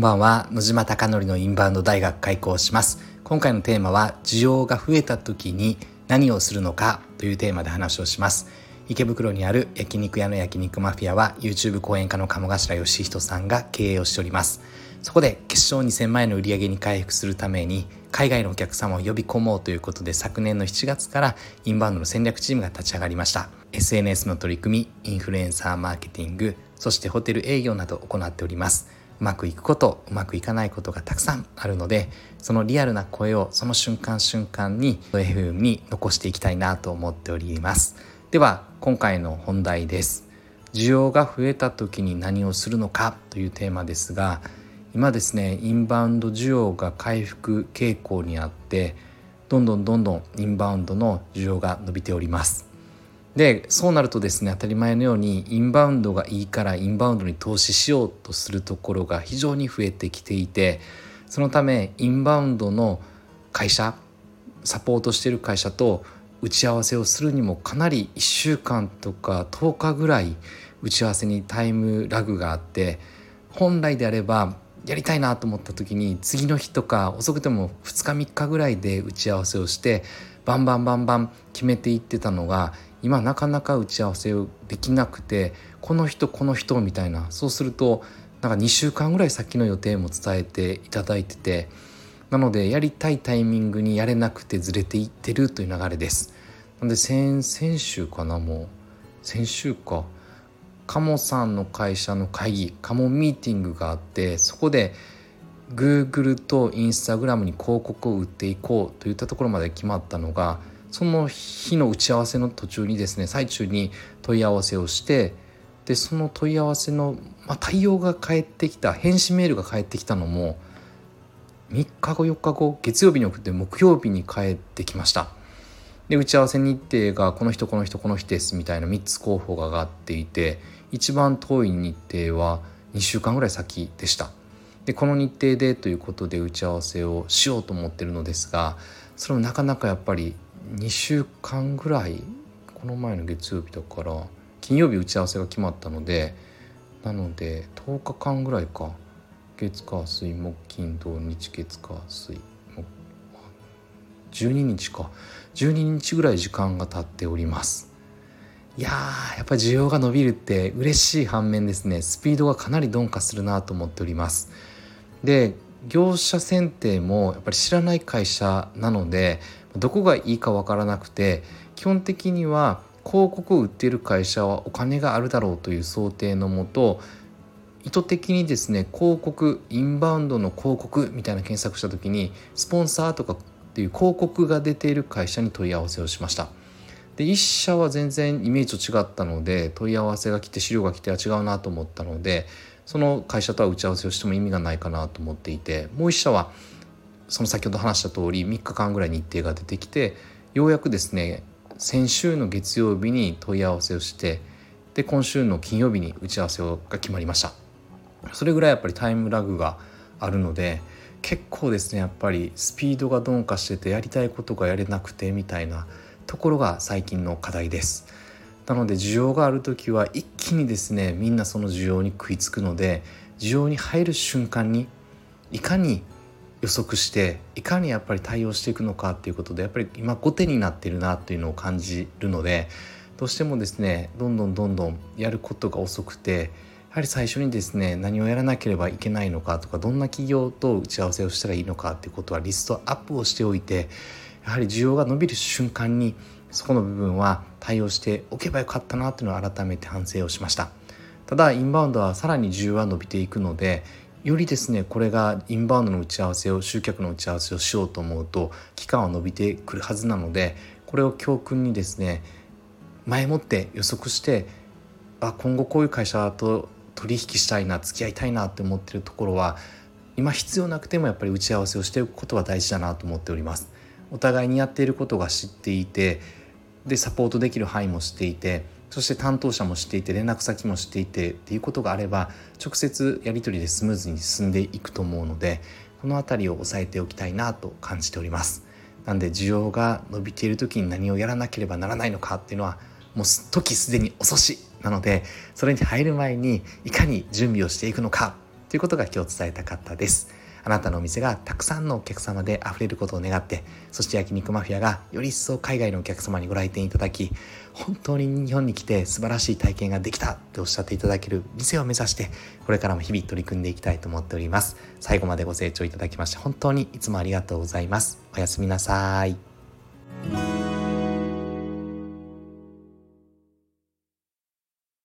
んばんは。野島貴則のインバウンド大学開講します。今回のテーマは需要が増えた時に何をするのかというテーマで話をします。池袋にある焼肉屋の焼肉マフィアは YouTube 講演家の鴨頭義人さんが経営をしております。そこで決勝2000万円の売り上げに回復するために海外のお客様を呼び込もうということで昨年の7月からインバウンドの戦略チームが立ち上がりました。SNS の取り組みインフルエンサーマーケティングそしてホテル営業などを行っております。うまくいくことうまくいかないことがたくさんあるのでそのリアルな声をその瞬間瞬間に FM に残していきたいなと思っております。では今回の本題です。需要が増えた時に何をするのかというテーマですが今ですねインバウンド需要が回復傾向にあってどんどんどんどんインバウンドの需要が伸びております。でそうなるとですね当たり前のようにインバウンドがいいからインバウンドに投資しようとするところが非常に増えてきていてそのためインバウンドの会社サポートしている会社と打ち合わせをするにもかなり1週間とか10日ぐらい打ち合わせにタイムラグがあって本来であればやりたいなと思った時に次の日とか遅くても2日3日ぐらいで打ち合わせをしてバンバンバンバン決めていってたのが今なかなか打ち合わせをできなくてこの人この人みたいな。そうするとなんか2週間ぐらい先の予定も伝えていただいててなのでやりたいタイミングにやれなくてずれていってるという流れです。なので先先週かなもう。先週か。鴨さんの会社の会議鴨ミーティングがあってそこで Google と Instagram に広告を売っていこうといったところまで決まったのがその日の打ち合わせの途中にですね最中に問い合わせをしてでその問い合わせの、まあ、対応が返ってきた返信メールが返ってきたのも3日後4日後月曜日に送って木曜日に帰ってきました。で打ち合わせ日程がこの人この人この人ですみたいな3つ候補が上がっていて一番遠い日程は2週間ぐらい先でした。でこの日程でということで打ち合わせをしようと思ってるのですがそれもなかなかやっぱり2週間ぐらいこの前の月曜日だから金曜日打ち合わせが決まったのでなので10日間ぐらいか。月火水木金土日月火水。木12日か。12日ぐらい時間が経っております。いやーやっぱり需要が伸びるって嬉しい反面ですね。スピードがかなり鈍化するなと思っております。で業者選定もやっぱり知らない会社なのでどこがいいかわからなくて基本的には広告を売っている会社はお金があるだろうという想定のもと意図的にですね広告インバウンドの広告みたいな検索した時にスポンサーとかっていう広告が出ている会社に問い合わせをしました。で1社は全然イメージと違ったので問い合わせが来て資料が来ては違うなと思ったのでその会社とは打ち合わせをしても意味がないかなと思っていてもう1社はその先ほど話した通り3日間ぐらい日程が出てきてようやくですね先週の月曜日に問い合わせをしてで今週の金曜日に打ち合わせが決まりました。それぐらいやっぱりタイムラグがあるので結構ですねやっぱりスピードが鈍化しててやりたいことがやれなくてみたいなところが最近の課題です。なので需要がある時は一気にですねみんなその需要に食いつくので需要に入る瞬間にいかに予測していかにやっぱり対応していくのかっていうことでやっぱり今後手になってるなっていうのを感じるのでどうしてもですねどんどんどんどんやることが遅くてやはり最初にですね何をやらなければいけないのかとかどんな企業と打ち合わせをしたらいいのかっていうことはリストアップをしておいてやはり需要が伸びる瞬間にそこの部分は対応しておけばよかったなっていうのを改めて反省をしました。ただインバウンドはさらに需要は伸びていくのでよりですねこれがインバウンドの打ち合わせを集客の打ち合わせをしようと思うと期間は伸びてくるはずなのでこれを教訓にですね前もって予測してあ今後こういう会社と取引したいな付き合いたいなって思ってるところは今必要なくてもやっぱり打ち合わせをしておくことは大事だなと思っております。お互いにやっていることが知っていてでサポートできる範囲も知っていてそして担当者も知っていて連絡先も知っていてっていうことがあれば直接やり取りでスムーズに進んでいくと思うのでこの辺りを押さえておきたいなと感じております。なんで需要が伸びている時に何をやらなければならないのかっていうのはもう時すでに遅しなのでそれに入る前にいかに準備をしていくのかということが今日伝えたかったです。あなたのお店がたくさんのお客様で溢れることを願ってそして焼肉マフィアがより一層海外のお客様にご来店いただき本当に日本に来て素晴らしい体験ができたっておっしゃっていただける店を目指してこれからも日々取り組んでいきたいと思っております。最後までご清聴いただきまして本当にいつもありがとうございます。おやすみなさい。